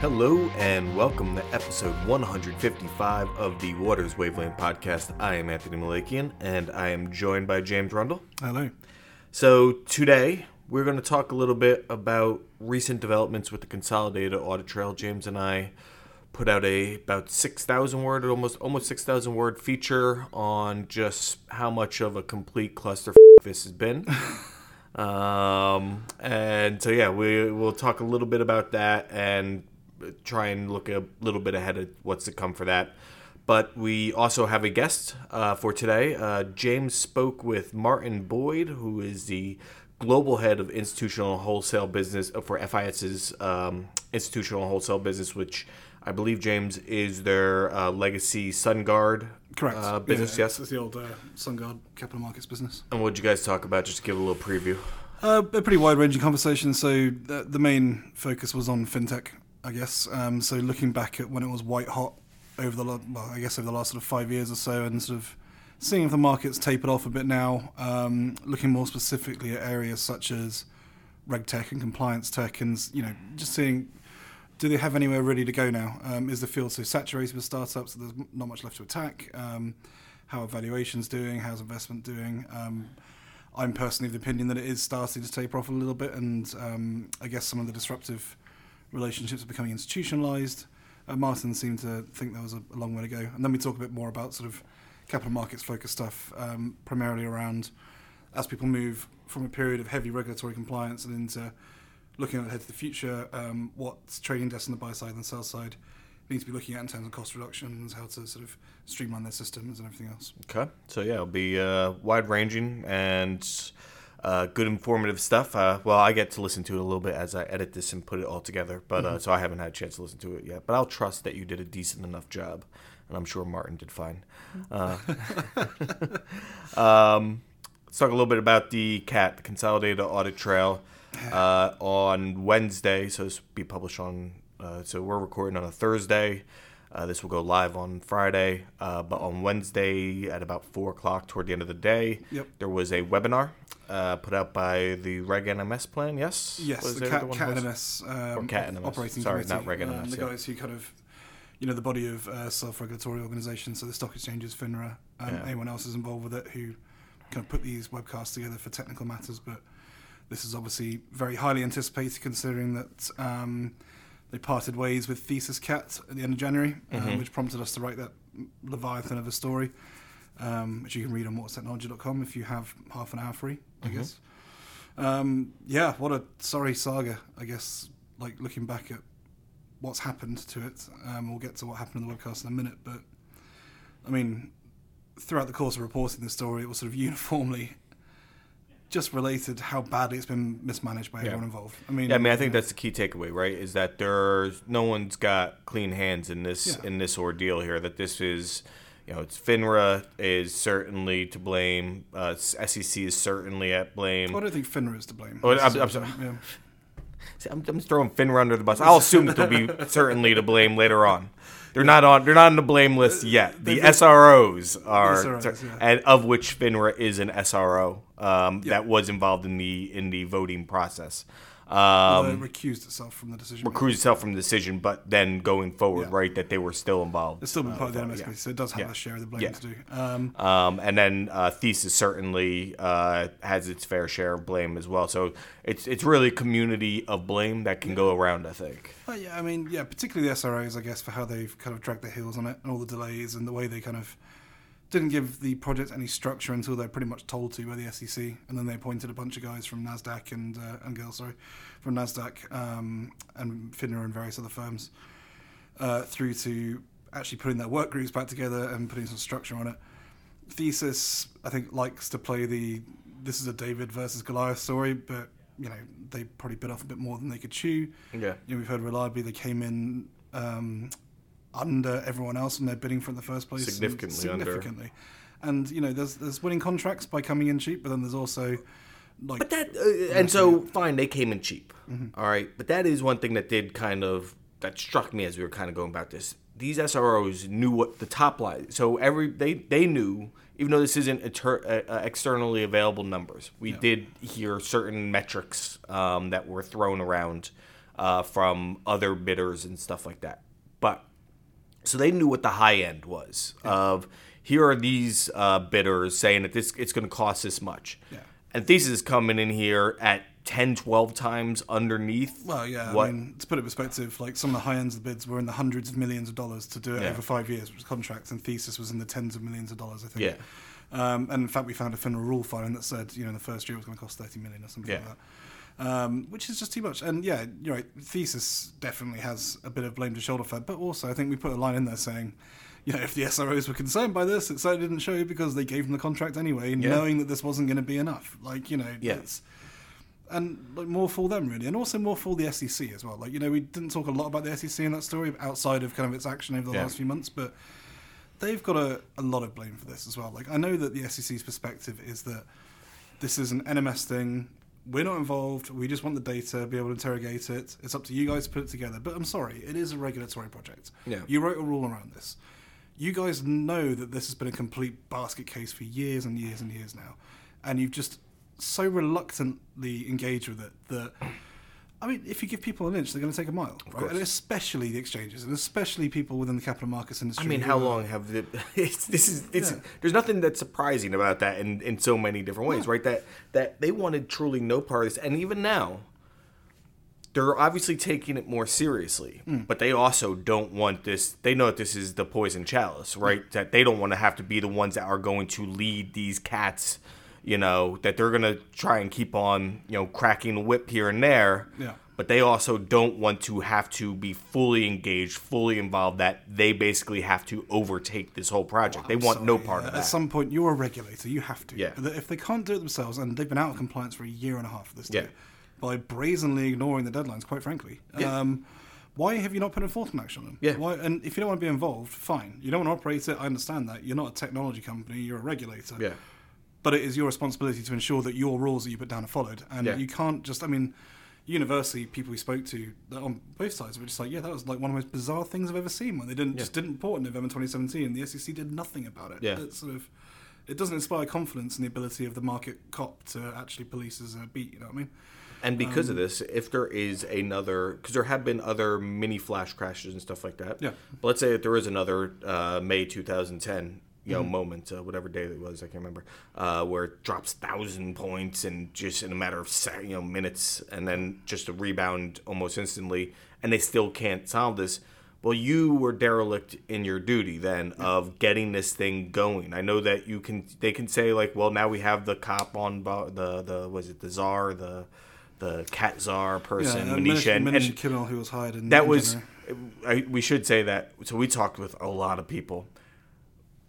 Hello and welcome to episode 155 of the Waters Wavelength podcast. I am Anthony Malakian and I am joined by James Rundle. Hello. So today we're going to talk a little bit about recent developments with the consolidated audit trail. James and I put out a about 6,000 word, almost almost 6,000 word feature on just how much of a complete cluster this has been. um, and so yeah, we will talk a little bit about that and try and look a little bit ahead of what's to come for that. But we also have a guest uh, for today. Uh, James spoke with Martin Boyd, who is the global head of institutional wholesale business uh, for FIS's um, institutional wholesale business, which I believe James is their uh, legacy SunGard Correct. uh, business. Yeah, yes. It's the old uh, SunGard capital markets business. And what did you guys talk about? Just to give a little preview. Uh, a pretty wide ranging conversation. So the, the main focus was on fintech, I guess. Um, so looking back at when it was white hot over the well, I guess over the last sort of five years or so, and sort of seeing if the market's tapered off a bit now. Um, looking more specifically at areas such as reg tech and compliance tech, and you know, just seeing do they have anywhere ready to go now? Um, is the field so saturated with startups that there's not much left to attack? Um, how are valuations doing? How's investment doing? Um, I'm personally of the opinion that it is starting to taper off a little bit, and um, I guess some of the disruptive relationships are becoming institutionalized. Uh, Martin seemed to think that was a, a long way to go. And then we talk a bit more about sort of capital markets focused stuff, um, primarily around as people move from a period of heavy regulatory compliance and into looking ahead to the future, um, what trading desks on the buy side and the sell side need to be looking at in terms of cost reductions, how to sort of streamline their systems and everything else. Okay. So yeah, it'll be uh, wide ranging and uh, good informative stuff. Uh, well, I get to listen to it a little bit as I edit this and put it all together, but uh, so I haven't had a chance to listen to it yet. But I'll trust that you did a decent enough job, and I'm sure Martin did fine. Uh, um, let's talk a little bit about the CAT, the Consolidated Audit Trail, uh, on Wednesday. So this will be published on. Uh, so we're recording on a Thursday. Uh, this will go live on Friday, uh, but on Wednesday at about four o'clock, toward the end of the day, Yep. there was a webinar uh, put out by the Reg NMS plan. Yes. Yes, Was the CAT, one CAT? NMS, um, Or CAT NMS. operating Sorry, committee, not Reg um, NMS, the yeah. guys who kind of, you know, the body of uh, self-regulatory organisations, so the stock exchanges, FINRA, um, Yeah. anyone else is involved with it who kind of put these webcasts together for technical matters. But this is obviously very highly anticipated, considering that um, they parted ways with Thesys Cat at the end of January, Mm-hmm. um, which prompted us to write that leviathan of a story, um, which you can read on waterstechnology.com if you have half an hour free, I Mm-hmm. guess. Um, yeah, what a sorry saga, I guess. Like looking back at what's happened to it, um, we'll get to what happened in the webcast in a minute. But I mean, throughout the course of reporting the story, it was sort of uniformly just related how badly it's been mismanaged by Yeah. everyone involved. I mean, Yeah, I mean, I think that's the key takeaway, right? Is that there's no one's got clean hands in this Yeah. in this ordeal here. That this is, you know, it's FINRA is certainly to blame. Uh, SEC is certainly at blame. I don't think FINRA is to blame. Oh, I'm- I'm sorry. Yeah. See, I'm, I'm throwing FINRA under the bus. I'll assume that they'll be certainly to blame later on. They're not on. They're not on the blame list yet. The SROs are, SROs, yeah. and of which FINRA is an SRO um, Yeah. that was involved in the in the voting process. Um, it recused itself from the decision. recruit itself from the decision, but then going forward, Yeah. right, that they were still involved. It's still been part of the Uh, NMS yeah. so it does have Yeah. a share of the blame Yeah. to do. Um, Um, and then uh, Thesys certainly uh, has its fair share of blame as well. So it's it's really a community of blame that can go around. I think. Yeah, I mean, yeah, particularly the SROs, I guess, for how they've kind of dragged their heels on it and all the delays and the way they kind of didn't give the project any structure until they're pretty much told to by the SEC, and then they appointed a bunch of guys from Nasdaq and uh, and girls, sorry, from Nasdaq um, and FINRA and various other firms uh, through to actually putting their work groups back together and putting some structure on it. Thesys, I think, likes to play the this is a David versus Goliath story, but you know they probably bit off a bit more than they could chew. Yeah. You know, we've heard reliably they came in um, under everyone else and they're bidding for it in the first place. and Significantly under. significantly. And you know, there's there's winning contracts by coming in cheap, but then there's also like But that uh, and so fine, they came in cheap. Mm-hmm. All right, but that is one thing that did kind of that struck me as we were kind of going about this. These SROs knew what the top line. So every they they knew even though this isn't eter- uh, uh, externally available numbers, we Yeah. did hear certain metrics um, that were thrown around uh, from other bidders and stuff like that. But so they knew what the high end was of here are these uh, bidders saying that this it's going to cost this much. Yeah. And Thesys is coming in here at 10, 12 times underneath. Well, yeah. what I mean, to put it in perspective, like some of the high ends of the bids were in the hundreds of millions of dollars to do it Yeah. over five years, which was contracts, and Thesys was in the tens of millions of dollars, I think. Yeah. Um, and in fact, we found a FINRA rule filing that said, you know, in the first year it was going to cost 30 million or something Yeah. like that. Um, which is just too much. And yeah, you're right. Thesys definitely has a bit of blame to shoulder for. But also, I think we put a line in there saying, you know, if the SROs were concerned by this, it certainly didn't show because they gave them the contract anyway, Yeah. knowing that this wasn't going to be enough. Like, you know, Yeah. it's and like more for them really, and also more for the SEC as well. Like you know, we didn't talk a lot about the SEC in that story outside of kind of its action over the Yeah. last few months, but they've got a, a lot of blame for this as well. Like I know that the SEC's perspective is that this is an NMS thing. We're not involved. We just want the data, be able to interrogate it. It's up to you guys to put it together. But I'm sorry, it is a regulatory project. Yeah. You wrote a rule around this. You guys know that this has been a complete basket case for years and years and years now, and you've just so reluctantly engaged with it that. I mean, if you give people an inch, they're going to take a mile, right? And especially the exchanges, and especially people within the capital markets industry. I mean, how long have the? It's, this is it's, Yeah. there's nothing that's surprising about that in, in so many different ways, No. right? That that they wanted truly no part of this, and even now, they're obviously taking it more seriously, Hmm. but they also don't want this. They know that this is the poison chalice, right? That they don't want to have to be the ones that are going to lead these cats. You know that they're gonna try and keep on, you know, cracking the whip here and there Yeah. but they also don't want to have to be fully engaged, fully involved. That they basically have to overtake this whole project. they want no part yeah. of that. At some point, you're a regulator. You have to. Yeah. If they can't do it themselves, and they've been out of compliance for a year and a half this Yeah. year, by brazenly ignoring the deadlines, quite frankly. Yeah. Um, why have you not put enforcement action on them? Yeah. Why, and if you don't want to be involved, fine. You don't want to operate it. I understand that. You're not a technology company. You're a regulator. yeah, But it is your responsibility to ensure that your rules that you put down are followed. And Yeah. you can't just, I mean, universally, people we spoke to on both sides were just like, yeah, that was like one of the most bizarre things I've ever seen when they didn't just didn't report in November 2017. The SEC did nothing about it. Yeah. It's sort of, it doesn't inspire confidence in the ability of the market cop to actually police as a beat. You know what I mean? and because of Um, this, if there is another, because there have been other mini flash crashes and stuff like that. Yeah. But let's say that there is another uh, May 2010. You Mm-hmm. know, moment, uh, whatever day it was, I can't remember, uh, where it drops thousand points and just in a matter of you know minutes, and then just a rebound almost instantly, and they still can't solve this. Well, you were derelict in your duty then of getting this thing going. I know that you can. They can say like, well, now we have the cop on bo- the the was it the czar the the cat czar person yeah, Manisha, and, Manisha and Kimmel, who was hired in that was I, we should say that so we talked with a lot of people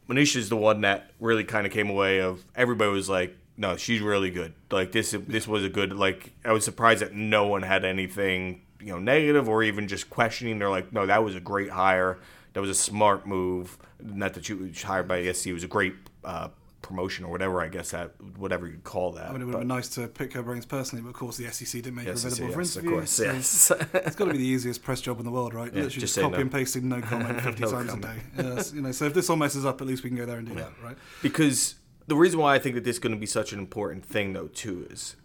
manisha is the one that really kind of came away of everybody was like no she's really good. Like this this was a good like i was surprised that no one had anything you know negative or even just questioning. They're like no that was a great hire. That was a smart move. Not that she was hired by SC it was a great uh, promotion or whatever i guess that whatever you'd call that I mean, it would have been nice to pick her brains personally, but of course the SEC didn't make her available yes, for of course, so yes. it's got to be the easiest press job in the world, right? Yeah, Literally just just, copy no. and pasting no comment 50 No times comment. a day. Yes, you know, so if this all messes up, at least we can go there and do that, right? because the reason why I think that this is going to be such an important thing, though, too, is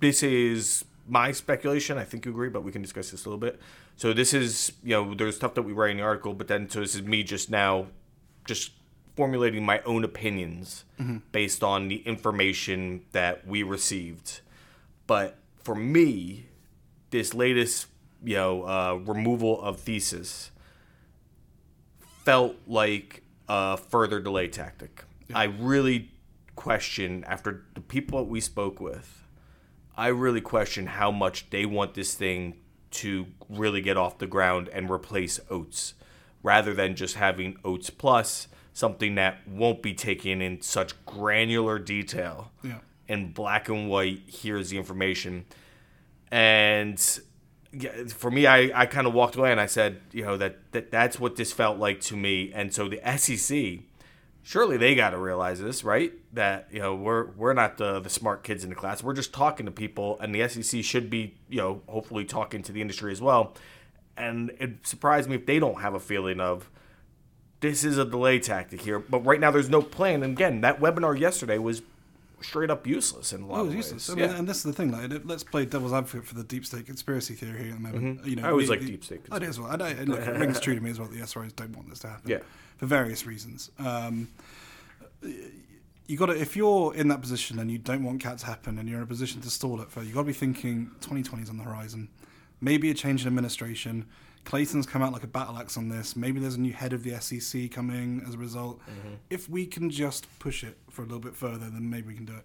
this is my speculation. I think you agree, but we can discuss this a little bit. So this is, you know, there's stuff that we write in the article, but then so this is me just now, just formulating my own opinions based on the information that we received. But for me, this latest, you know, uh, removal of Thesys felt like a further delay tactic. I really question after the people that we spoke with, I really question how much they want this thing to really get off the ground and replace OATS rather than just having OATS Plus, something that won't be taken in such granular detail Yeah. in black and white. Here's the information. And for me, I, I kind of walked away and I said, you know, that, that that's what this felt like to me. And so the SEC, surely they got to realize this, right? That you know we're we're not the the smart kids in the class. We're just talking to people, and the SEC should be you know hopefully talking to the industry as well. And it surprised me if they don't have a feeling of this is a delay tactic here. But right now there's no plan. And again, that webinar yesterday was straight up useless in a lot Oh, of it's ways. useless. I yeah. and this is the thing. Like, let's play devil's advocate for the deep state conspiracy theory here at the moment. You know, Mm-hmm. I always the- like the- deep state I do as well. I know, and look, it rings true to me as well. The SROs don't want this to happen. Yeah. For various reasons. Um, you got to if you're in that position and you don't want cat to happen and you're in a position to stall it for you got to be thinking 2020 is on the horizon maybe a change in administration clayton's come out like a battle axe on this. Maybe there's a new head of the sec coming as a result. If we can just push it for a little bit further then maybe we can do it.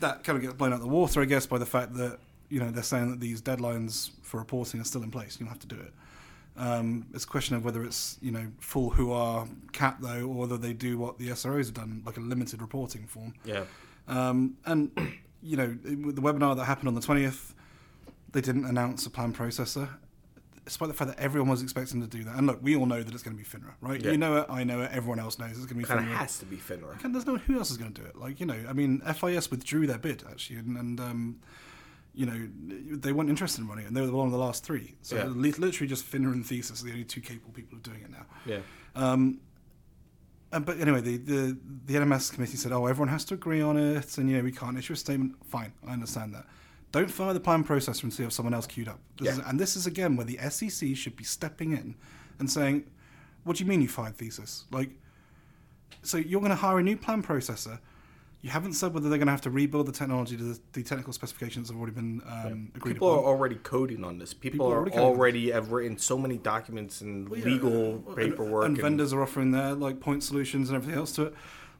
That kind of gets blown out the water i guess by the fact that you know they're saying that these deadlines for reporting are still in place. You don't have to do it. Um, it's a question of whether it's you know full who are cap though, or whether they do what the SROs have done, like a limited reporting form. yeah. Um, and you know, the webinar that happened on the twentieth, they didn't announce a plan processor, despite the fact that everyone was expecting to do that. And look, we all know that it's going to be FINRA, right? Yeah. You know it, I know it, everyone else knows it's going to be Kind of has to be FINRA. And there's no who else is going to do it. Like you know, I mean, FIS withdrew their bid actually, and, and um, you know they weren't interested in running it, and they were one of the last three. So Yeah. literally just FINRA and Thesys are the only two capable people of doing it now. Yeah. Um, and, but anyway, the, the the NMS committee said, "Oh, everyone has to agree on it, and you know we can't issue a statement." Fine, I understand that. Don't fire the plan processor until you have someone else queued up. This Yeah. is, and this is again where the SEC should be stepping in and saying, "What do you mean you fired Thesys? Like, so you're going to hire a new plan processor." You haven't said whether they're going to have to rebuild the technology to the, the technical specifications that have already been um, agreed People are already coding on this. People, People are already already have written so many documents and Yeah, legal and- paperwork. and, and- vendors are offering their like point solutions and everything else to it.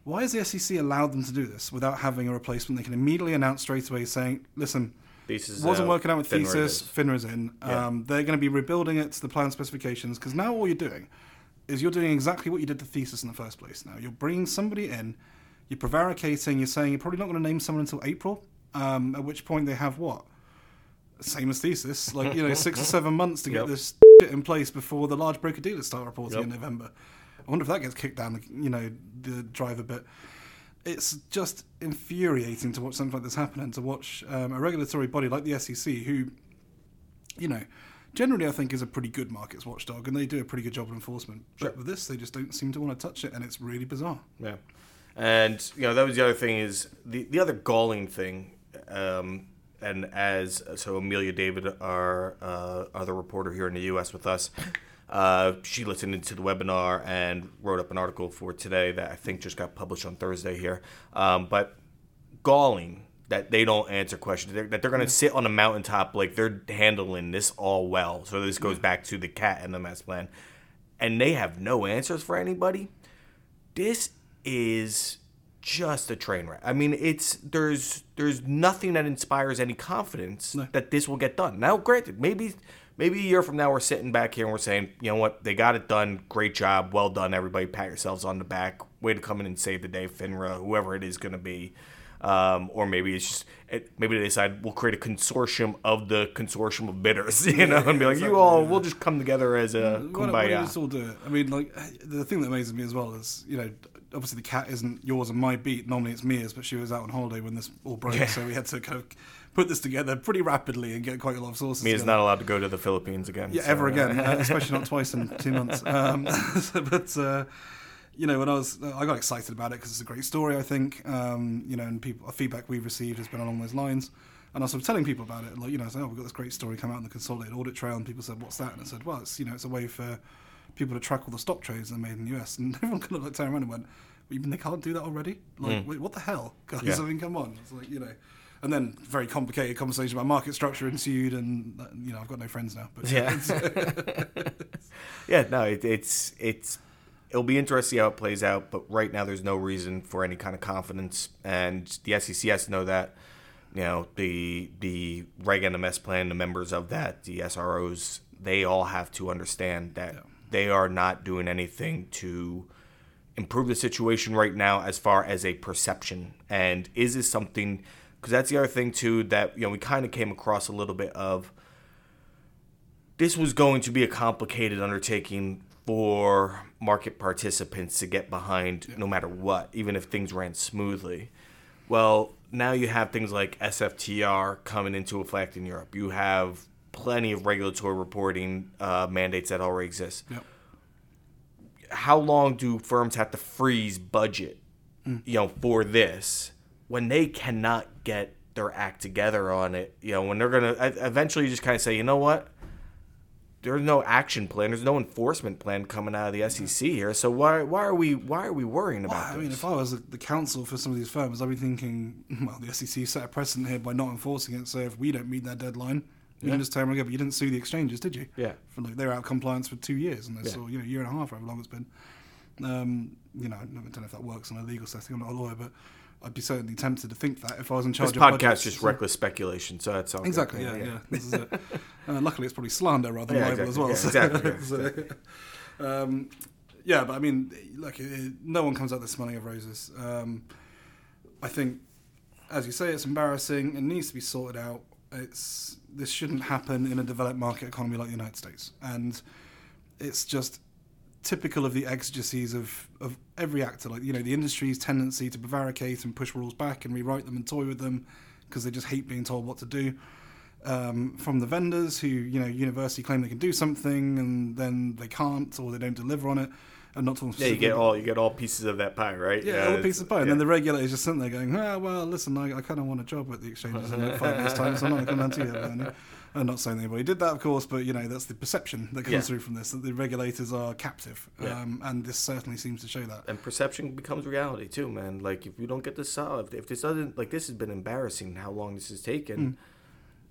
Why has the SEC allowed them to do this without having a replacement? They can immediately announce straight away saying, "Listen, Thesys wasn't out, working out with FINRA Thesys. is. FINRA's in. Yeah. Um, they're going to be rebuilding it to the plan specifications because now all you're doing is you're doing exactly what you did to Thesys in the first place. Now you're bringing somebody in, you're prevaricating, you're saying you're probably not going to name someone until April. Um, at which point they have what? Same as Thesys, like you know, six or seven months to get Yep. this shit in place before the large broker dealers start reporting in November. I wonder if that gets kicked down, the, you know, the drive a bit. It's just infuriating to watch something like this happen and to watch um, a regulatory body like the SEC, who, you know, generally I think is a pretty good markets watchdog, and they do a pretty good job of enforcement. Sure. But with this, they just don't seem to want to touch it, and it's really bizarre. Yeah, and you know that was the other thing is the the other galling thing, um, and as so Emilia David, our uh, other reporter here in the U.S. with us, uh, she listened into the webinar and wrote up an article for today that I think just got published on Thursday here. Um, but galling that they don't answer questions they're, that they're going to sit on a mountaintop like they're handling this all well. So this goes back to the cat and the mess plan, and they have no answers for anybody this is just a train wreck. I mean, it's there's there's nothing that inspires any confidence that this will get done. Now, granted, maybe maybe a year from now we're sitting back here and we're saying, you know what, they got it done, great job, well done, everybody, pat yourselves on the back, way to come in and save the day, Finra, whoever it is going to be. Um, or maybe it's just it, maybe they decide we'll create a consortium of the consortium of bidders, you know, and be like, you all, we'll just come together as a Why don't, why don't kumbaya. we just all do? I mean, like the thing that amazes me as well is, you know, obviously the cat isn't yours and my beat. Normally it's Mia's, but she was out on holiday when this all broke, Yeah. so we had to kind of put this together pretty rapidly and get quite a lot of sources. Me is together. not allowed to go to the Philippines again. Yeah, so, ever uh, again, uh, especially not twice in two months. Um, so, but uh, you know, when I was, I got excited about it because it's a great story. I think, um, you know, and people feedback we've received has been along those lines. And I was sort of telling people about it, like you know, I said, oh, we've got this great story come out in the consolidated audit trail, and people said, what's that? And I said, well, it's you know, it's a way for people to track all the stock trades that are made in the US. And everyone kind of like turned around and went, well, you mean they can't do that already? Like, wait, what the hell, guys? Yeah. I mean, come on. It's like you know. And then very complicated conversation about market structure ensued, and you know I've got no friends now. But Yeah. yeah, no, it, it's it's it'll be interesting how it plays out, but right now there's no reason for any kind of confidence, and the SEC has to know that. You know, the the Reg NMS plan, the members of that, the SROs, they all have to understand that Yeah. they are not doing anything to improve the situation right now as far as a perception. And is this something? Because that's the other thing too that you know we kind of came across a little bit of this was going to be a complicated undertaking for market participants to get behind no matter what, even if things ran smoothly. Well, now you have things like SFTR coming into effect in Europe. You have plenty of regulatory reporting uh, mandates that already exist. Yep. How long do firms have to freeze budget, you know, for this when they cannot get their act together on it, you know, when they're gonna e- eventually just kind of say, you know what, there's no action plan, there's no enforcement plan coming out of the SEC here. So why why are we why are we worrying Well, about I mean, if I was the counsel for some of these firms, I'd be thinking, well, the SEC set a precedent here by not enforcing it. So if we don't meet that deadline, you can just tell them, "Okay, but you didn't sue the exchanges, did you?" Yeah. For like they're out of compliance for two years, and they're Yeah. still, you know, a year and a half, however long it's been. Um, you know, I don't know if that works in a legal setting. I'm not a lawyer, but I'd be certainly tempted to think that if I was in charge this of podcast budgets. is just reckless speculation, so that's all. good. Exactly. Yeah, yeah. This is it. Uh, luckily, it's probably slander rather than Yeah, libel exactly, as well. yeah, so- exactly, yeah, so, um, yeah, but I mean, look, it, no one comes out this smelling of roses. Um, I think, as you say, it's embarrassing. It needs to be sorted out. It's this shouldn't happen in a developed market economy like the United States, and it's just typical of the exigencies of, of every actor. Like you know, the industry's tendency to prevaricate and push rules back and rewrite them and toy with them because they just hate being told what to do. Um, from the vendors who you know university claim they can do something and then they can't or they don't deliver on it, and not talking Yeah, you get all you get all pieces of that pie, right? yeah, all a it's- piece of pie. And yeah. then the regulator's just sitting there going, ah, well, listen, I, I kind of want a job at the exchanges in like five years' time, so I'm not going to come down you. Then. I'm not saying anybody did that, of course, but you know that's the perception that comes Yeah. through from this that the regulators are captive, Yeah. um, and this certainly seems to show that. and perception becomes reality too, man. Like if you don't get this solved, if this doesn't, like this has been embarrassing how long this has taken.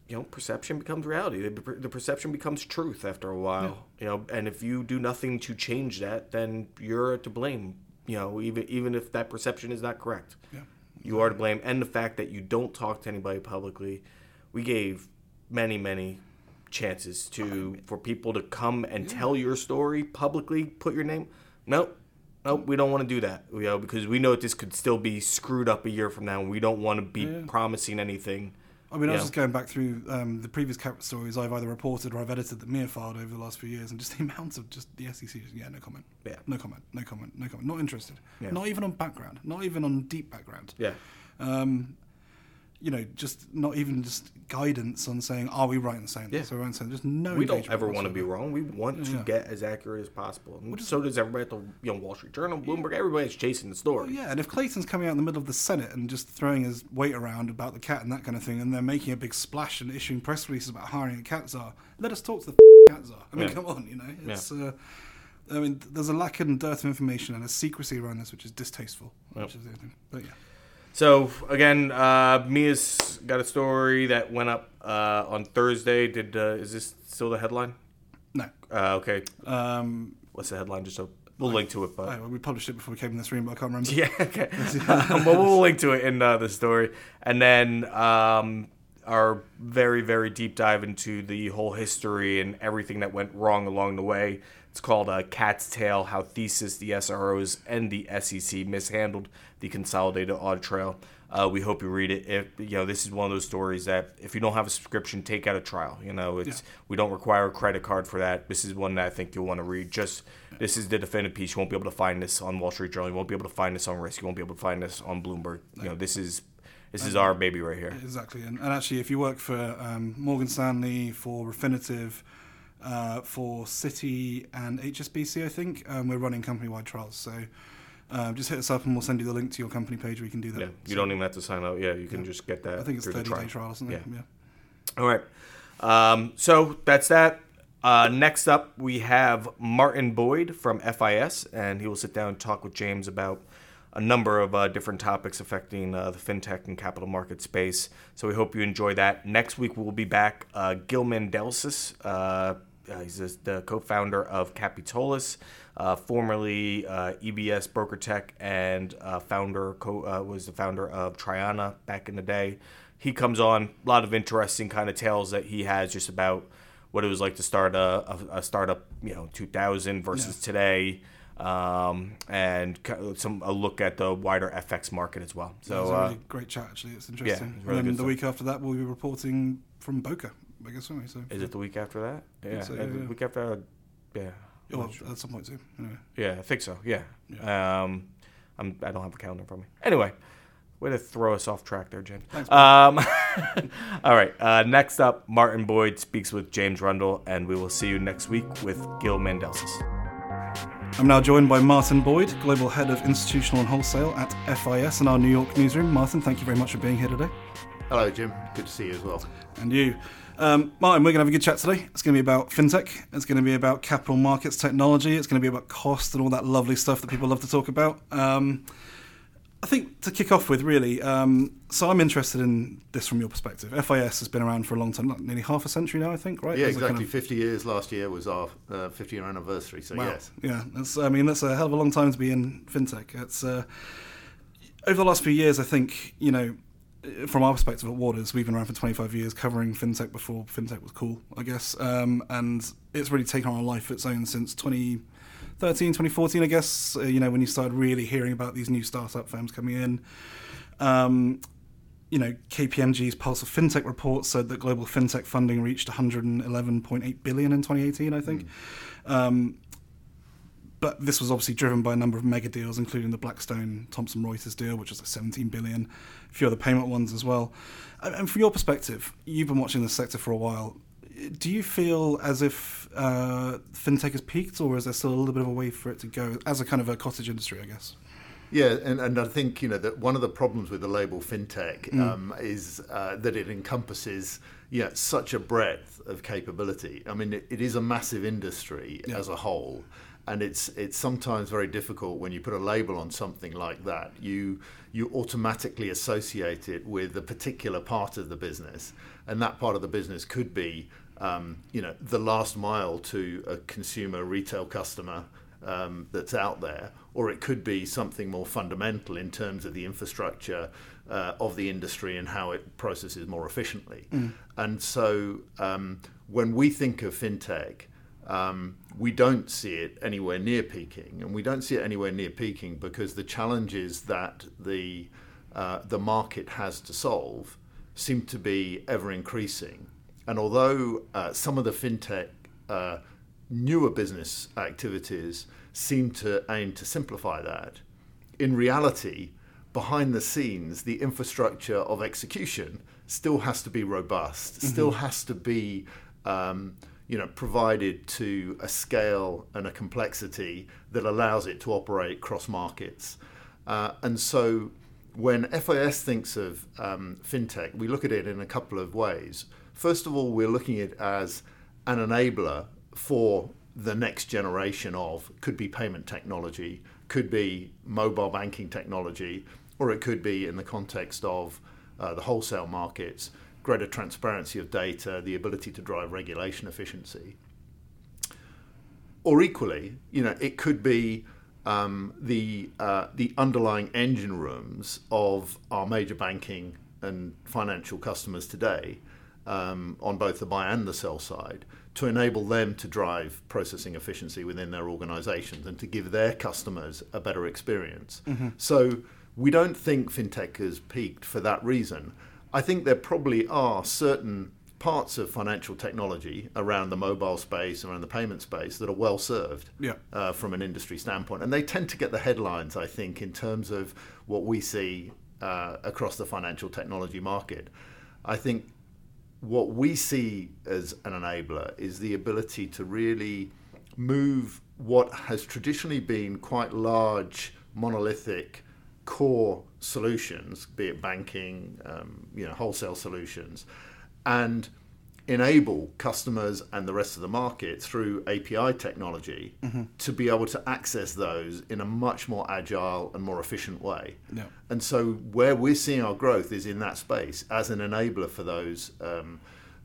You know, perception becomes reality. The, the perception becomes truth after a while. You know, and if you do nothing to change that, then you're to blame. You know, even even if that perception is not correct, Yeah. you are to blame. And the fact that you don't talk to anybody publicly, we gave many many chances to for people to come and tell your story publicly, put your name. Nope. Nope, we don't want to do that, you know, because we know this could still be screwed up a year from now, and we don't want to be Yeah. promising anything. I mean, I was just going back through um, the previous cap stories I've either reported or I've edited that Mia filed over the last few years, and just the amount of just the SEC, just, yeah, no comment, Yeah. no comment, no comment, no comment, not interested, Yeah. not even on background, not even on deep background. Yeah, um, you know, just not even just guidance on saying, are we right in saying Yeah. this? Are we right in saying just no. we don't ever want to be wrong. We want to Yeah. get as accurate as possible, and so does everybody at the you know Wall Street Journal, Bloomberg. Everybody's chasing the story. Well, yeah, and if Clayton's coming out in the middle of the Senate and just throwing his weight around about the cat and that kind of thing, and they're making a big splash and issuing press releases about hiring a cat czar, let us talk to the cat czar. I mean, Yeah. come on, you know, it's. Uh, I mean, there's a lack and dearth of information and a secrecy around this, which is distasteful. Which is the other thing. But yeah, So again, uh, Mia's got a story that went up uh, on Thursday. Did uh, is this still the headline? no. Uh, okay, Um, what's the headline? Just so we'll link to it, but oh, well, we published it before we came in this room, but I can't remember. Yeah, okay. um, well, we'll link to it in uh, the story, and then um, our very, very deep dive into the whole history and everything that went wrong along the way. It's called uh, "Cat's Tail: How Thesys, the SROs, and the SEC mishandled the consolidated audit trail." Uh, we hope you read it. If you know, this is one of those stories that if you don't have a subscription, take out a trial. You know, it's we don't require a credit card for that. This is one that I think you'll want to read. Just this is the definitive piece. You won't be able to find this on Wall Street Journal. You won't be able to find this on Risk. You won't be able to find this on Bloomberg. You know, this is this is our baby right here. Exactly, and, and actually, if you work for um, Morgan Stanley, for Refinitiv, uh, for Citi and HSBC, I think um, we're running company-wide trials. So um, just hit us up, and we'll send you the link to your company page where you can do that. Yeah, you So don't even have to sign up. Yeah, you can just get that. I think it's through the 30-day trial, or something. it? Yeah. All right. Um, so that's that. Uh, next up, we have Martin Boyd from FIS, and he will sit down and talk with James about a number of uh, different topics affecting uh, the fintech and capital market space. So we hope you enjoy that. Next week, we'll be back. Uh, Gil Mendelson, uh, uh, he's the- the co-founder of Capitolis, uh, formerly uh, EBS BrokerTec, and uh, founder co- uh, was the founder of Traiana back in the day. He comes on a lot of interesting kind of tales that he has just about what it was like to start a, a, a startup, you know, 2000 versus today, um, and some a look at the wider FX market as well. So, it was So a uh, really great chat, actually. It's interesting. it's really and then the stuff. week after that, we'll be reporting from Boca, I guess, we? So, is it the week after that? Yeah, so, yeah, yeah. week after. Yeah, Yeah, well, at some point too. Anyway. Yeah, I think so. Yeah. Um, I'm, I don't have a calendar for me. Anyway, way to throw us off track there, Jen. Thanks, um, all right. Uh, next up, Martin Boyd speaks with James Rundle, and we will see you next week with Gil Mendelson. I'm now joined by Martin Boyd, Global Head of Institutional and Wholesale at FIS in our New York newsroom. Martin, thank you very much for being here today. Hello, Jim. Good to see you as well. And you. Um, Martin, we're going to have a good chat today. It's going to be about fintech. It's going to be about capital markets technology. It's going to be about cost and all that lovely stuff that people love to talk about. Um, I think to kick off with, really, um, so I'm interested in this from your perspective. FIS has been around for a long time, like nearly half a century now, I think, right? Yeah, exactly. kind of- 50 years last year was our uh, 50 year anniversary, so Wow. yes. Yeah, that's, I mean, that's a hell of a long time to be in fintech. It's uh, over the last few years, I think, you know, from our perspective at Waters, we've been around for 25 years covering fintech before fintech was cool, I guess. Um, and it's really taken on a life of its own since 2013, 2014, I guess, uh, you know, when you started really hearing about these new startup firms coming in. Um, you know, KPMG's Pulse of FinTech report said that global fintech funding reached 111.8 billion in 2018, I think. Um, but this was obviously driven by a number of mega deals, including the Blackstone Thomson Reuters deal, which was like 17 billion, a few other payment ones as well. And from your perspective, you've been watching this sector for a while. Do you feel as if uh, fintech has peaked, or is there still a little bit of a way for it to go as a kind of a cottage industry, I guess? Yeah, and, and I think you know that one of the problems with the label fintech Mm. um, is uh, that it encompasses yeah such a breadth of capability. I mean, it, it is a massive industry Yeah. as a whole, and it's it's sometimes very difficult when you put a label on something like that. You you automatically associate it with a particular part of the business, and that part of the business could be um, you know the last mile to a consumer retail customer um, that's out there, or it could be something more fundamental in terms of the infrastructure uh, of the industry and how it processes more efficiently. And so, um, when we think of fintech, um, we don't see it anywhere near peaking, and we don't see it anywhere near peaking because the challenges that the uh, the market has to solve seem to be ever increasing. And although uh, some of the fintech uh, newer business activities seem to aim to simplify that, in reality, behind the scenes, the infrastructure of execution still has to be robust, still has to be, um, you know, provided to a scale and a complexity that allows it to operate cross markets. Uh, and so, when FIS thinks of um, fintech, we look at it in a couple of ways. First of all, we're looking at it as an enabler for the next generation of could be payment technology, could be mobile banking technology, or it could be in the context of uh, the wholesale markets, greater transparency of data, the ability to drive regulation efficiency. Or equally, you know, it could be um, the uh, the underlying engine rooms of our major banking and financial customers today, um, on both the buy and the sell side, to enable them to drive processing efficiency within their organizations and to give their customers a better experience. So we don't think fintech has peaked for that reason. I think there probably are certain parts of financial technology around the mobile space, around the payment space, that are well served Yeah. uh, from an industry standpoint. And they tend to get the headlines, I think, in terms of what we see uh, across the financial technology market. I think what we see as an enabler is the ability to really move what has traditionally been quite large, monolithic core solutions, be it banking, um, you know, wholesale solutions, and enable customers and the rest of the market through API technology to be able to access those in a much more agile and more efficient way. Yeah. And so, where we're seeing our growth is in that space as an enabler for those um,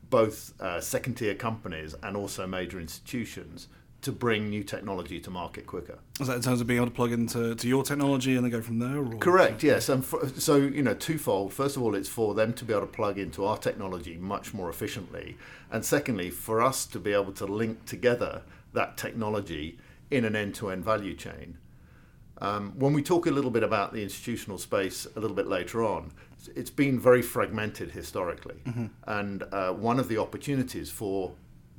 both uh, second tier companies and also major institutions to bring new technology to market quicker. Is that in terms of being able to plug into to your technology and then go from there? Or? Correct. Yes, and for, so you know, twofold. First of all, it's for them to be able to plug into our technology much more efficiently, and secondly, for us to be able to link together that technology in an end-to-end value chain. Um, when we talk a little bit about the institutional space a little bit later on, it's been very fragmented historically, and uh, one of the opportunities for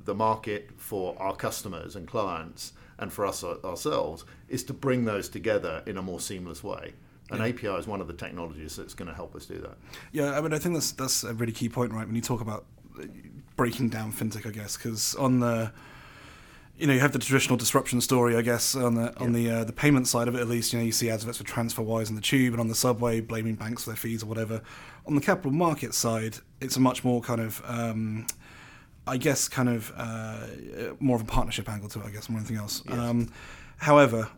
the market, for our customers and clients, and for us ourselves, is to bring those together in a more seamless way. And API is one of the technologies that's going to help us do that. Yeah, I mean, I think that's that's a really key point, right? When you talk about breaking down fintech, I guess, because on the you know, you have the traditional disruption story, I guess, on the on the uh, the payment side of it. At least, you know, you see adverts for TransferWise in the tube and on the subway, blaming banks for their fees or whatever. On the capital market side, it's a much more kind of, um, I guess, kind of uh, more of a partnership angle to it. I guess more than anything else. Um, however,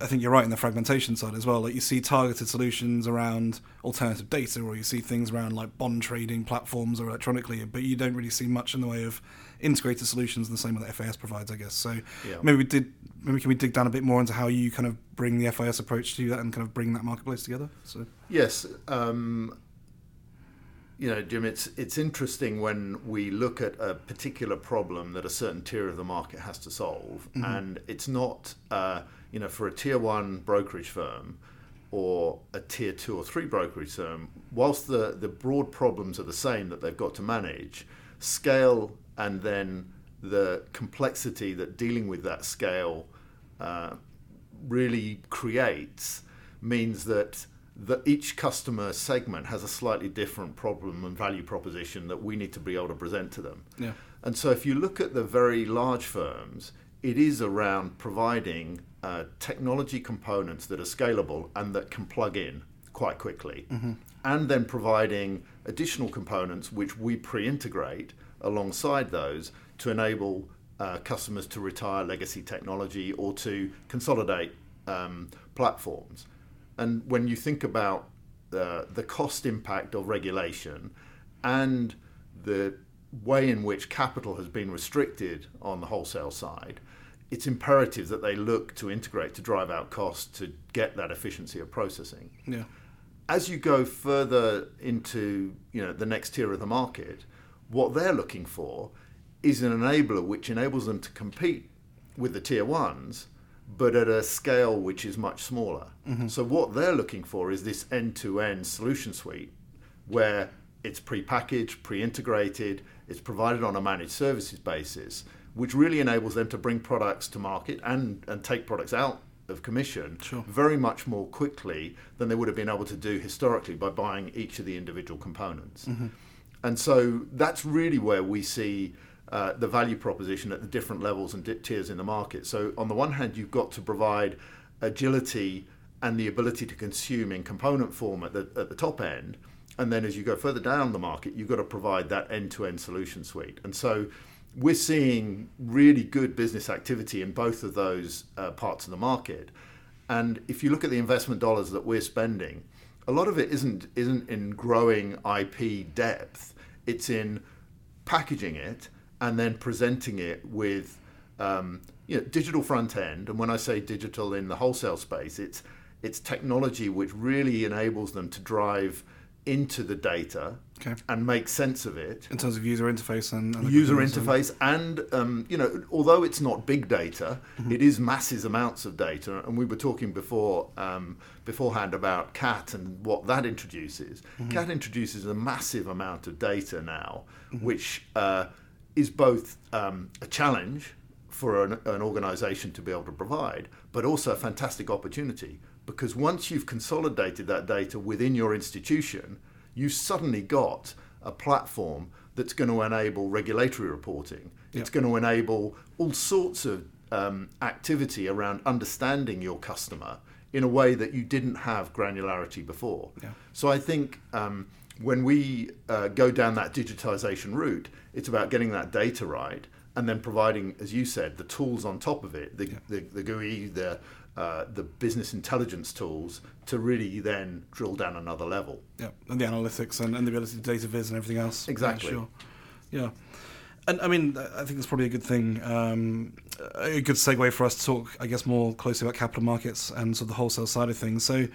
I think you're right in the fragmentation side as well. Like you see targeted solutions around alternative data, or you see things around like bond trading platforms or electronically, but you don't really see much in the way of integrated solutions in the same way that FIS provides, I guess. So Yeah. maybe we did. Maybe can we dig down a bit more into how you kind of bring the FIS approach to that and kind of bring that marketplace together? So Yes, um, you know, Jim, it's it's interesting when we look at a particular problem that a certain tier of the market has to solve, and it's not, uh, you know, for a tier one brokerage firm or a tier two or three brokerage firm. Whilst the the broad problems are the same that they've got to manage, scale and then the complexity that dealing with that scale uh, really creates means that that each customer segment has a slightly different problem and value proposition that we need to be able to present to them. Yeah. And so if you look at the very large firms, it is around providing uh, technology components that are scalable and that can plug in quite quickly. And then providing additional components which we pre integrate alongside those to enable uh, customers to retire legacy technology or to consolidate um, platforms. And when you think about the, the cost impact of regulation and the way in which capital has been restricted on the wholesale side, it's imperative that they look to integrate to drive out costs to get that efficiency of processing. Yeah, as you go further into you know the next tier of the market, what they're looking for is an enabler which enables them to compete with the tier ones, but at a scale which is much smaller. Mm-hmm. So what they're looking for is this end-to-end solution suite where it's pre-packaged, pre-integrated, it's provided on a managed services basis, which really enables them to bring products to market and, and take products out of commission Sure. very much more quickly than they would have been able to do historically by buying each of the individual components. Mm-hmm. And so that's really where we see uh, the value proposition at the different levels and di- tiers in the market. So, on the one hand, you've got to provide agility and the ability to consume in component form at the, at the top end. And then as you go further down the market, you've got to provide that end to end solution suite. And so we're seeing really good business activity in both of those uh, parts of the market. And if you look at the investment dollars that we're spending, a lot of it isn't isn't in growing IP depth. It's in packaging it and then presenting it with um, you know, digital front end. And when I say digital in the wholesale space, it's it's technology which really enables them to drive into the data Okay. and make sense of it in terms of user interface and, and user components and- interface and um, you know although it's not big data Mm-hmm. it is massive amounts of data and we were talking before um, beforehand about cat and what that introduces Mm-hmm. cat introduces a massive amount of data now Mm-hmm. which uh, is both um, a challenge for an, an organization to be able to provide but also a fantastic opportunity because once you've consolidated that data within your institution you've suddenly got a platform that's going to enable regulatory reporting. It's going to enable all sorts of um, activity around understanding your customer in a way that you didn't have granularity before. Yeah. So I think um, when we uh, go down that digitization route, it's about getting that data right and then providing, as you said, the tools on top of it, the, the, the GUI, the, uh, the business intelligence tools to really then drill down another level. Yeah, and the analytics and, and the ability to data viz and everything else. Exactly. Yeah, sure. Yeah. And I mean, I think it's probably a good thing, um, a good segue for us to talk, I guess, more closely about capital markets and sort of the wholesale side of things. So,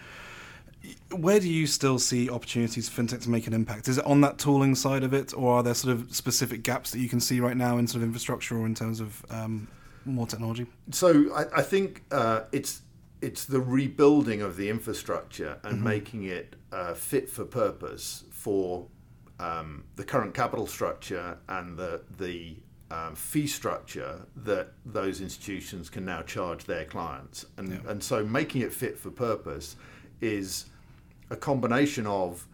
where do you still see opportunities for fintech to make an impact? Is it on that tooling side of it, or are there sort of specific gaps that you can see right now in sort of infrastructure or in terms of um, more technology? So I, I think uh, it's it's the rebuilding of the infrastructure and making it uh, fit for purpose for um, the current capital structure and the the um, fee structure that those institutions can now charge their clients, and and so making it fit for purpose is a combination of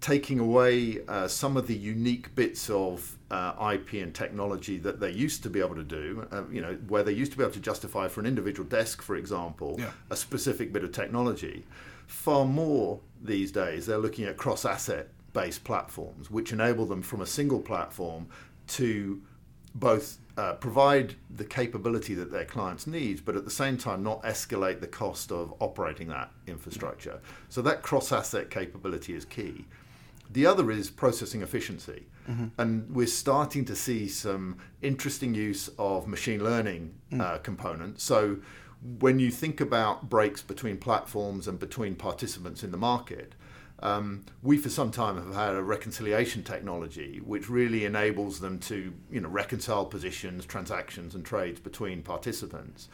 taking away uh, some of the unique bits of uh, IP and technology that they used to be able to do. Uh, you know, where they used to be able to justify for an individual desk, for example, Yeah. a specific bit of technology. Far more these days, they're looking at cross-asset based platforms, which enable them from a single platform to both uh, provide the capability that their clients need, but at the same time not escalate the cost of operating that infrastructure. So that cross-asset capability is key. The other is processing efficiency. And we're starting to see some interesting use of machine learning uh, components. So when you think about breaks between platforms and between participants in the market, um, we for some time have had a reconciliation technology which really enables them to you know reconcile positions, transactions, and trades between participants.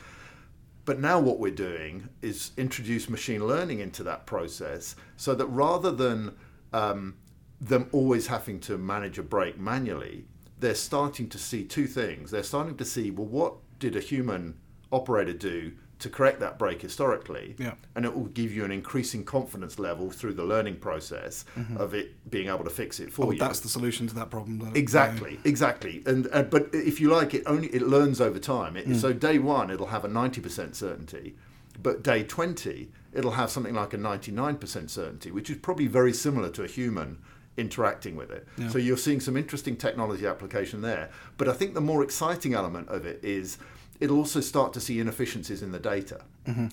But now what we're doing is introduce machine learning into that process so that rather than um, them always having to manage a break manually, they're starting to see two things. They're starting to see, well, what did a human operator do to correct that break historically? Yeah. And it will give you an increasing confidence level through the learning process Mm-hmm. of it being able to fix it for Oh, you. that's the solution to that problem. Exactly, exactly, and uh, but if you like, it only it learns over time. It, Hmm. So day one, it'll have a ninety percent certainty, but day twenty, it'll have something like a ninety nine percent certainty, which is probably very similar to a human interacting with it. Yeah. So you're seeing some interesting technology application there. But I think the more exciting element of it is it'll also start to see inefficiencies in the data.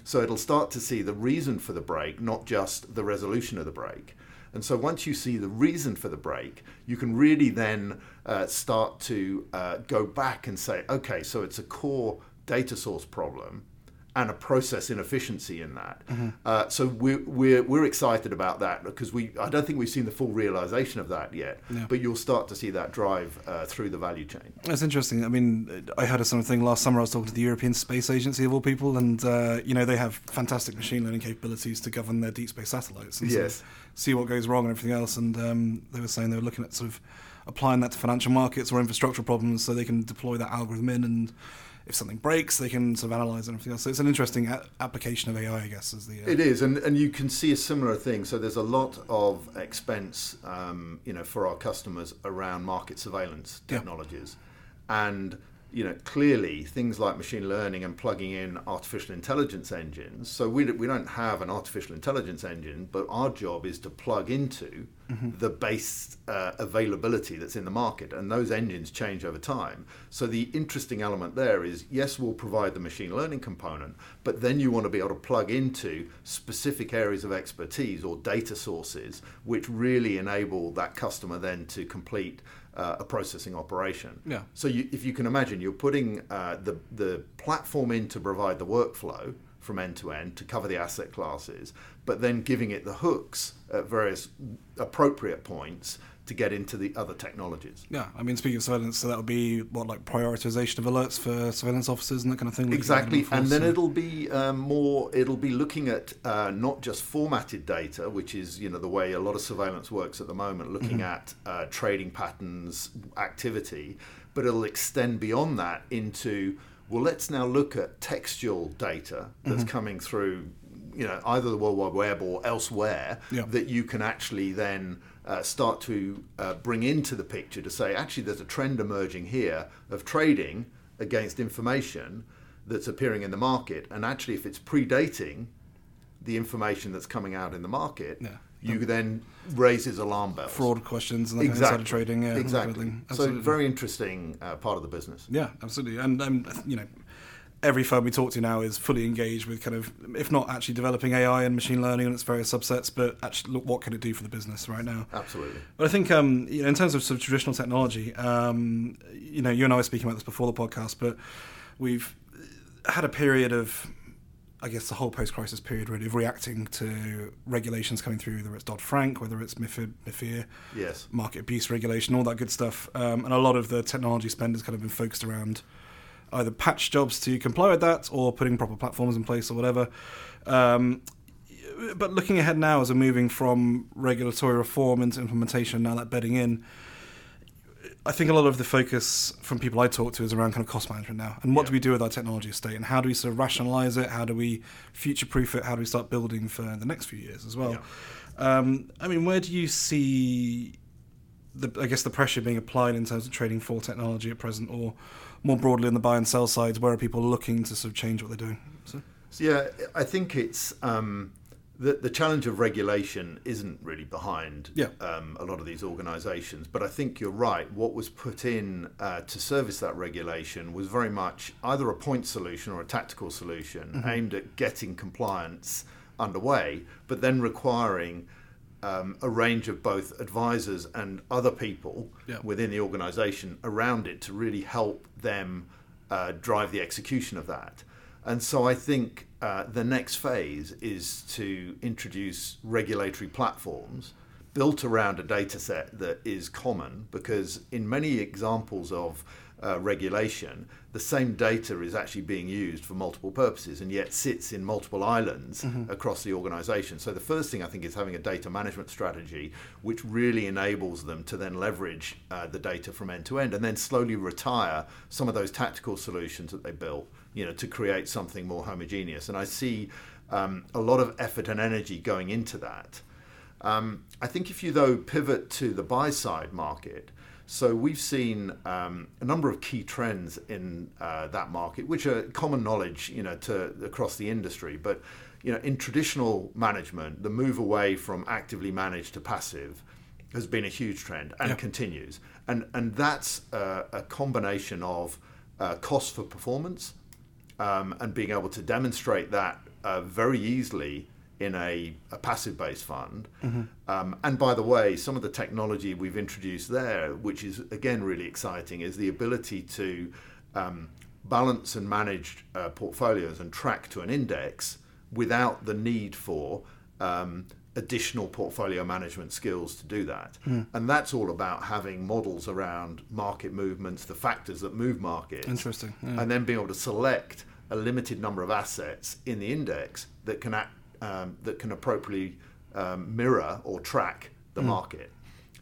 So it'll start to see the reason for the break, not just the resolution of the break. And so once you see the reason for the break, you can really then uh, start to uh, go back and say, okay, so it's a core data source problem and a process inefficiency in that. Uh, so we're, we're, we're excited about that because we I don't think we've seen the full realization of that yet, Yeah. but you'll start to see that drive uh, through the value chain. That's interesting. I mean, I had a similar thing last summer. I was talking to the European Space Agency of all people, and uh, you know they have fantastic machine learning capabilities to govern their deep space satellites and sort of see what goes wrong and everything else. And um, they were saying they were looking at sort of applying that to financial markets or infrastructure problems, so they can deploy that algorithm in, and if something breaks, they can sort of analyze and everything else. So it's an interesting a- application of AI, I guess, as the uh, It is, and, and you can see a similar thing. So there's a lot of expense, um, you know, for our customers around market surveillance Yeah. technologies, and you know, clearly things like machine learning and plugging in artificial intelligence engines. So we we don't have an artificial intelligence engine, but our job is to plug into the base uh, availability that's in the market, and those engines change over time. So the interesting element there is, yes, we'll provide the machine learning component, but then you want to be able to plug into specific areas of expertise or data sources, which really enable that customer then to complete uh, a processing operation. Yeah. So you, if you can imagine, you're putting uh, the the platform in to provide the workflow from end to end to cover the asset classes, but then giving it the hooks at various appropriate points to get into the other technologies. Yeah, I mean, speaking of surveillance, so that would be what like prioritization of alerts for surveillance officers and that kind of thing. Exactly, and then so- it'll be um, more. It'll be looking at uh, not just formatted data, which is you know the way a lot of surveillance works at the moment, looking at uh, trading patterns, activity, but it'll extend beyond that into well, let's now look at textual data that's coming through, you know, either the World Wide Web or elsewhere Yeah. that you can actually then uh, start to uh, bring into the picture to say, actually, there's a trend emerging here of trading against information that's appearing in the market. And actually, if it's predating the information that's coming out in the market, Yeah. you then raises alarm bells. fraud questions and that kind of Exactly. insider trading. Yeah, of exactly. So, very interesting uh, part of the business. Yeah, absolutely. And um, you know, every firm we talk to now is fully engaged with kind of, if not actually developing AI and machine learning and its various subsets, but actually look what can it do for the business right now. Absolutely. But I think, um, you know, in terms of sort of traditional technology, um, you know, you and I were speaking about this before the podcast, but we've had a period of, I guess, the whole post-crisis period really of reacting to regulations coming through, whether it's Dodd Frank, whether it's MIFID, MIFIR, Yes. market abuse regulation, all that good stuff. Um, and a lot of the technology spend has kind of been focused around either patch jobs to comply with that or putting proper platforms in place or whatever. Um, but looking ahead now as we're moving from regulatory reform into implementation, now that bedding in, I think a lot of the focus from people I talk to is around kind of cost management now, and what Yeah. do we do with our technology estate, and how do we sort of rationalize it? How do we future-proof it? How do we start building for the next few years as well? Um, I mean, where do you see the, I guess, the pressure being applied in terms of trading for technology at present, or more broadly on the buy and sell sides? Where are people looking to sort of change what they're doing? So, So, yeah, I think it's um, the the challenge of regulation isn't really behind Yeah. um, a lot of these organisations, but I think you're right. What was put in uh, to service that regulation was very much either a point solution or a tactical solution aimed at getting compliance underway, but then requiring um, a range of both advisors and other people Yeah. within the organisation around it to really help them uh, drive the execution of that. And so I think uh, the next phase is to introduce regulatory platforms built around a data set that is common because in many examples of uh, regulation, the same data is actually being used for multiple purposes and yet sits in multiple islands across the organization. So the first thing I think is having a data management strategy which really enables them to then leverage uh, the data from end to end and then slowly retire some of those tactical solutions that they built, you know, to create something more homogeneous. And I see um, a lot of effort and energy going into that. Um, I think if you though pivot to the buy side market, so we've seen um, a number of key trends in uh, that market, which are common knowledge, you know, to across the industry. But you know, in traditional management, the move away from actively managed to passive has been a huge trend and Yeah. continues. And and that's uh, a combination of uh, cost for performance um, and being able to demonstrate that uh, very easily in a, a passive based fund. Um, and by the way, some of the technology we've introduced there, which is again really exciting, is the ability to um, balance and manage uh, portfolios and track to an index without the need for um, additional portfolio management skills to do that. And that's all about having models around market movements, the factors that move markets Interesting, yeah. and then being able to select a limited number of assets in the index that can act, um, that can appropriately um, mirror or track the market.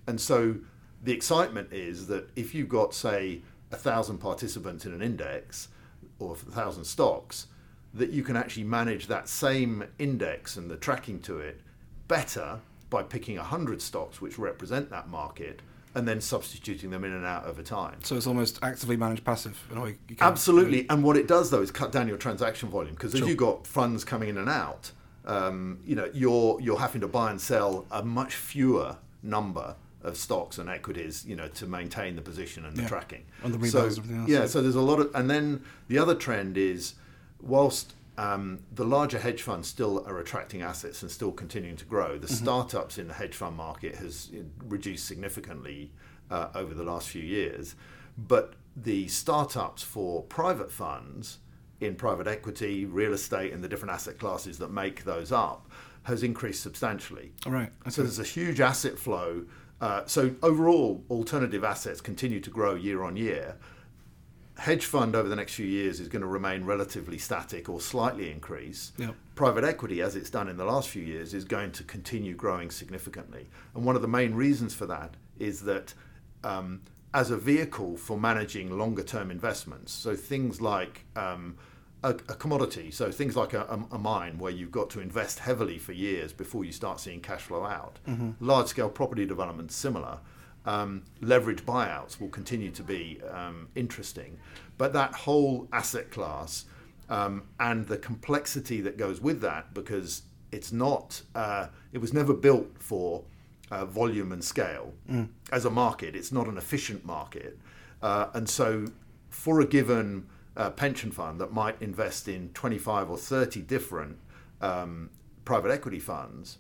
And so the excitement is that if you've got, say, a thousand participants in an index or a thousand stocks, that you can actually manage that same index and the tracking to it better by picking 100 stocks which represent that market and then substituting them in and out over time. so it's almost actively managed passive in a. You can- Absolutely. And what it does though is cut down your transaction volume because Sure. if you've got funds coming in and out, um, you know, you're you're having to buy and sell a much fewer number of stocks and equities, you know, to maintain the position and the Yeah. tracking. And the so, rebalancing and everything else, Yeah, yeah. so there's a lot of and then the other trend is whilst um, the larger hedge funds still are attracting assets and still continuing to grow, the startups in the hedge fund market has uh, reduced significantly uh, over the last few years. But the startups for private funds in private equity, real estate, and the different asset classes that make those up has increased substantially. All right. So there's a huge asset flow. Uh, so overall, alternative assets continue to grow year on year. Hedge fund over the next few years is going to remain relatively static or slightly increase. Yep. Private equity, as it's done in the last few years, is going to continue growing significantly. And one of the main reasons for that is that um, as a vehicle for managing longer term investments, so things like um, a, a commodity, so things like a, a, a mine where you've got to invest heavily for years before you start seeing cash flow out. Large scale property development, similar. Um, leverage buyouts will continue to be um, interesting, but that whole asset class um, and the complexity that goes with that, because it's not, uh, it was never built for uh, volume and scale as a market. It's not an efficient market, uh, and so for a given uh, pension fund that might invest in 25 or 30 different um, private equity funds,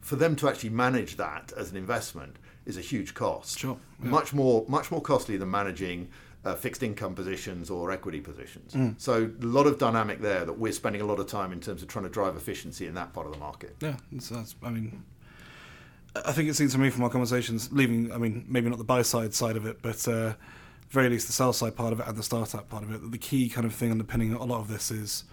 for them to actually manage that as an investment is a huge cost. Sure, yeah. Much more, much more costly than managing uh, fixed income positions or equity positions. Mm. So a lot of dynamic there that we're spending a lot of time in terms of trying to drive efficiency in that part of the market. Yeah, that's, I mean, I think it seems to me from our conversations, leaving, I mean, maybe not the buy side side of it, but uh, very least the sell side part of it and the startup part of it, the key kind of thing underpinning a lot of this is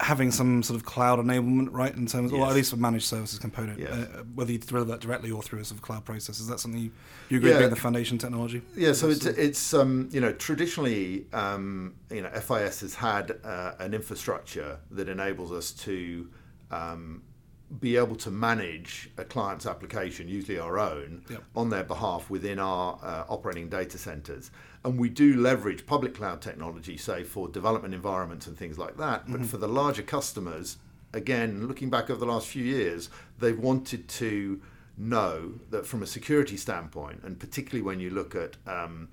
having some sort of cloud enablement, right? In terms, of or at least a managed services component, Yes. uh, whether you deliver that directly or through a sort of cloud process. Is that something you, you agree Yeah. being the foundation technology? Yeah, so it's it's um, you know traditionally um, you know FIS has had uh, an infrastructure that enables us to um, be able to manage a client's application, usually our own, Yep. on their behalf within our uh, operating data centers. And we do leverage public cloud technology, say for development environments and things like that. But for the larger customers, again, looking back over the last few years, they've wanted to know that from a security standpoint, and particularly when you look at um,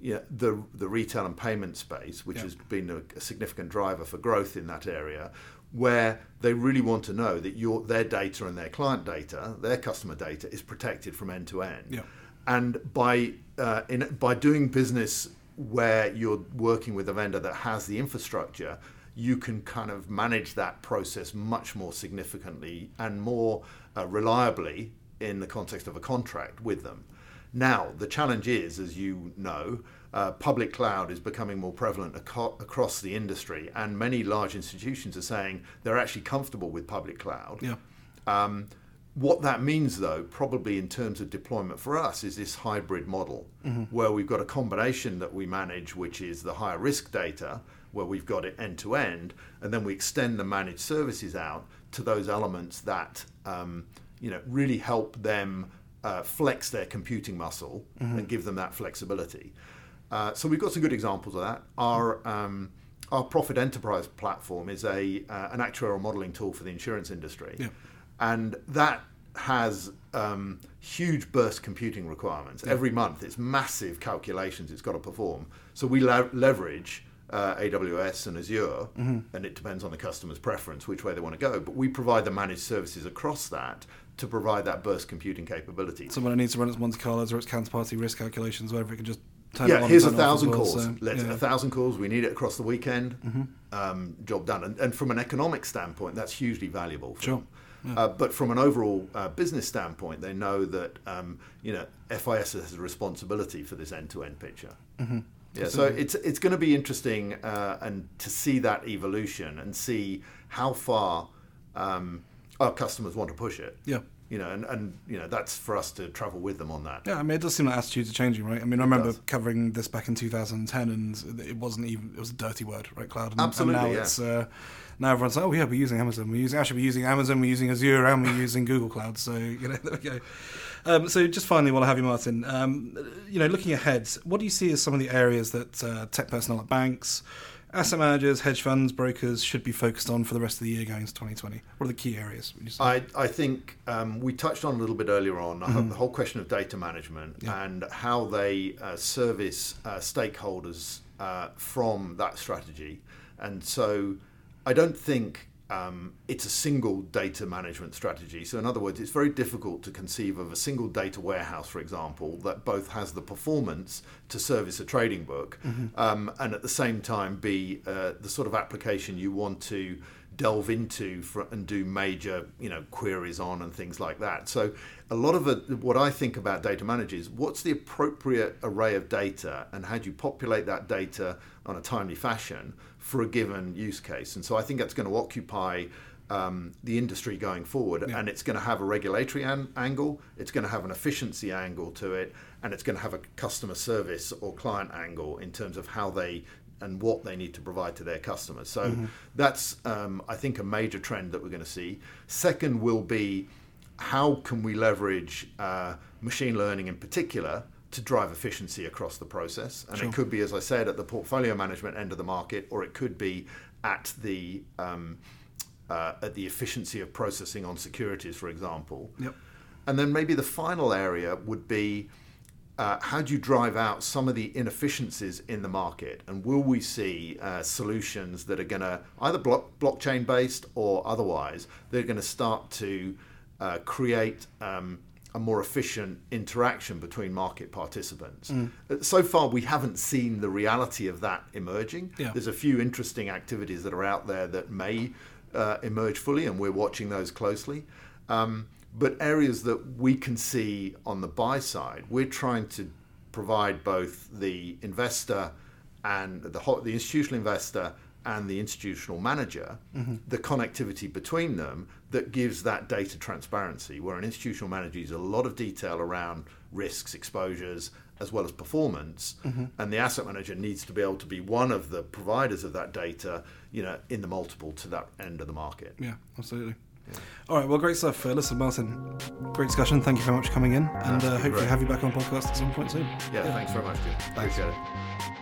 you know, the the retail and payment space, which Yeah. has been a, a significant driver for growth in that area, where they really want to know that your their data and their client data, their customer data, is protected from end to end. Yeah. And by uh, in, by doing business where you're working with a vendor that has the infrastructure, you can kind of manage that process much more significantly and more uh, reliably in the context of a contract with them. Now, the challenge is, as you know, uh, public cloud is becoming more prevalent aco- across the industry, and many large institutions are saying they're actually comfortable with public cloud. Yeah. Um, what that means, though, probably in terms of deployment for us, is this hybrid model where we've got a combination that we manage, which is the higher risk data, where we've got it end to end, and then we extend the managed services out to those elements that um, you know really help them uh, flex their computing muscle and give them that flexibility. Uh, so we've got some good examples of that. Our um, our Prophet Enterprise platform is a uh, an actuarial modeling tool for the insurance industry, Yeah. and that has um, huge burst computing requirements every month. It's massive calculations it's got to perform. So we le- leverage uh, AWS and Azure, and it depends on the customer's preference which way they want to go. But we provide the managed services across that to provide that burst computing capability. So when it needs to run its Monte Carlos or its counterparty risk calculations, whatever, it can just yeah, here's a and turn it off as thousand calls. so, Let's yeah. a thousand calls. We need it across the weekend. Um, job done. And, and from an economic standpoint, that's hugely valuable. For Sure. them. Uh, but from an overall uh, business standpoint, they know that um, you know FIS has a responsibility for this end-to-end picture. Mm-hmm. Yeah, so it's it's going to be interesting uh, and to see that evolution and see how far um, our customers want to push it. Yeah. You know, and, and you know that's for us to travel with them on that. Yeah, I mean, it does seem like attitudes are changing, right? I mean, I remember covering this back in 2010, and it wasn't even it was a dirty word, right? Cloud. And, Absolutely, And now yeah. it's uh, now everyone's like, oh yeah, we're using Amazon. We're using actually we're using Amazon. We're using Azure, and we're using Google Cloud. So you know, there we go. Um, so just finally, while I have you, Martin, um, you know, looking ahead, what do you see as some of the areas that uh, tech personnel at banks, asset managers, hedge funds, brokers should be focused on for the rest of the year going into 2020? What are the key areas? Would you say? I, I think um, we touched on a little bit earlier on uh, the whole question of data management Yeah. and how they uh, service uh, stakeholders uh, from that strategy. And so I don't think um, it's a single data management strategy. So, in other words, it's very difficult to conceive of a single data warehouse, for example, that both has the performance to service a trading book um, and at the same time be uh, the sort of application you want to delve into for, and do major you know queries on and things like that so a lot of it what i think about data managers what's the appropriate array of data and how do you populate that data on a timely fashion for a given use case and so i think that's going to occupy um, the industry going forward Yeah. and it's going to have a regulatory an- angle it's going to have an efficiency angle to it and it's going to have a customer service or client angle in terms of how they and what they need to provide to their customers. So that's, um, I think, a major trend that we're going to see. Second will be how can we leverage uh, machine learning in particular to drive efficiency across the process? And Sure. it could be, as I said, at the portfolio management end of the market, or it could be at the um, uh, at the efficiency of processing on securities, for example. Yep. And then maybe the final area would be uh, how do you drive out some of the inefficiencies in the market? And will we see uh, solutions that are going to either block, blockchain based or otherwise, they're going to start to uh, create um, a more efficient interaction between market participants? Uh, So far, we haven't seen the reality of that emerging. Yeah. There's a few interesting activities that are out there that may uh, emerge fully, and we're watching those closely. Um, but areas that we can see on the buy side, we're trying to provide both the investor and the, the institutional investor and the institutional manager, Mm-hmm. the connectivity between them that gives that data transparency. Where an institutional manager uses a lot of detail around risks, exposures, as well as performance, Mm-hmm. and the asset manager needs to be able to be one of the providers of that data, you know, in the multiple to that end of the market. Yeah, absolutely. All right, well, great stuff. Uh, listen, Martin, great discussion. Thank you very much for coming in, and uh, hopefully great. have you back on podcast at some point soon. Yeah, thanks very much, Jim. Appreciate it.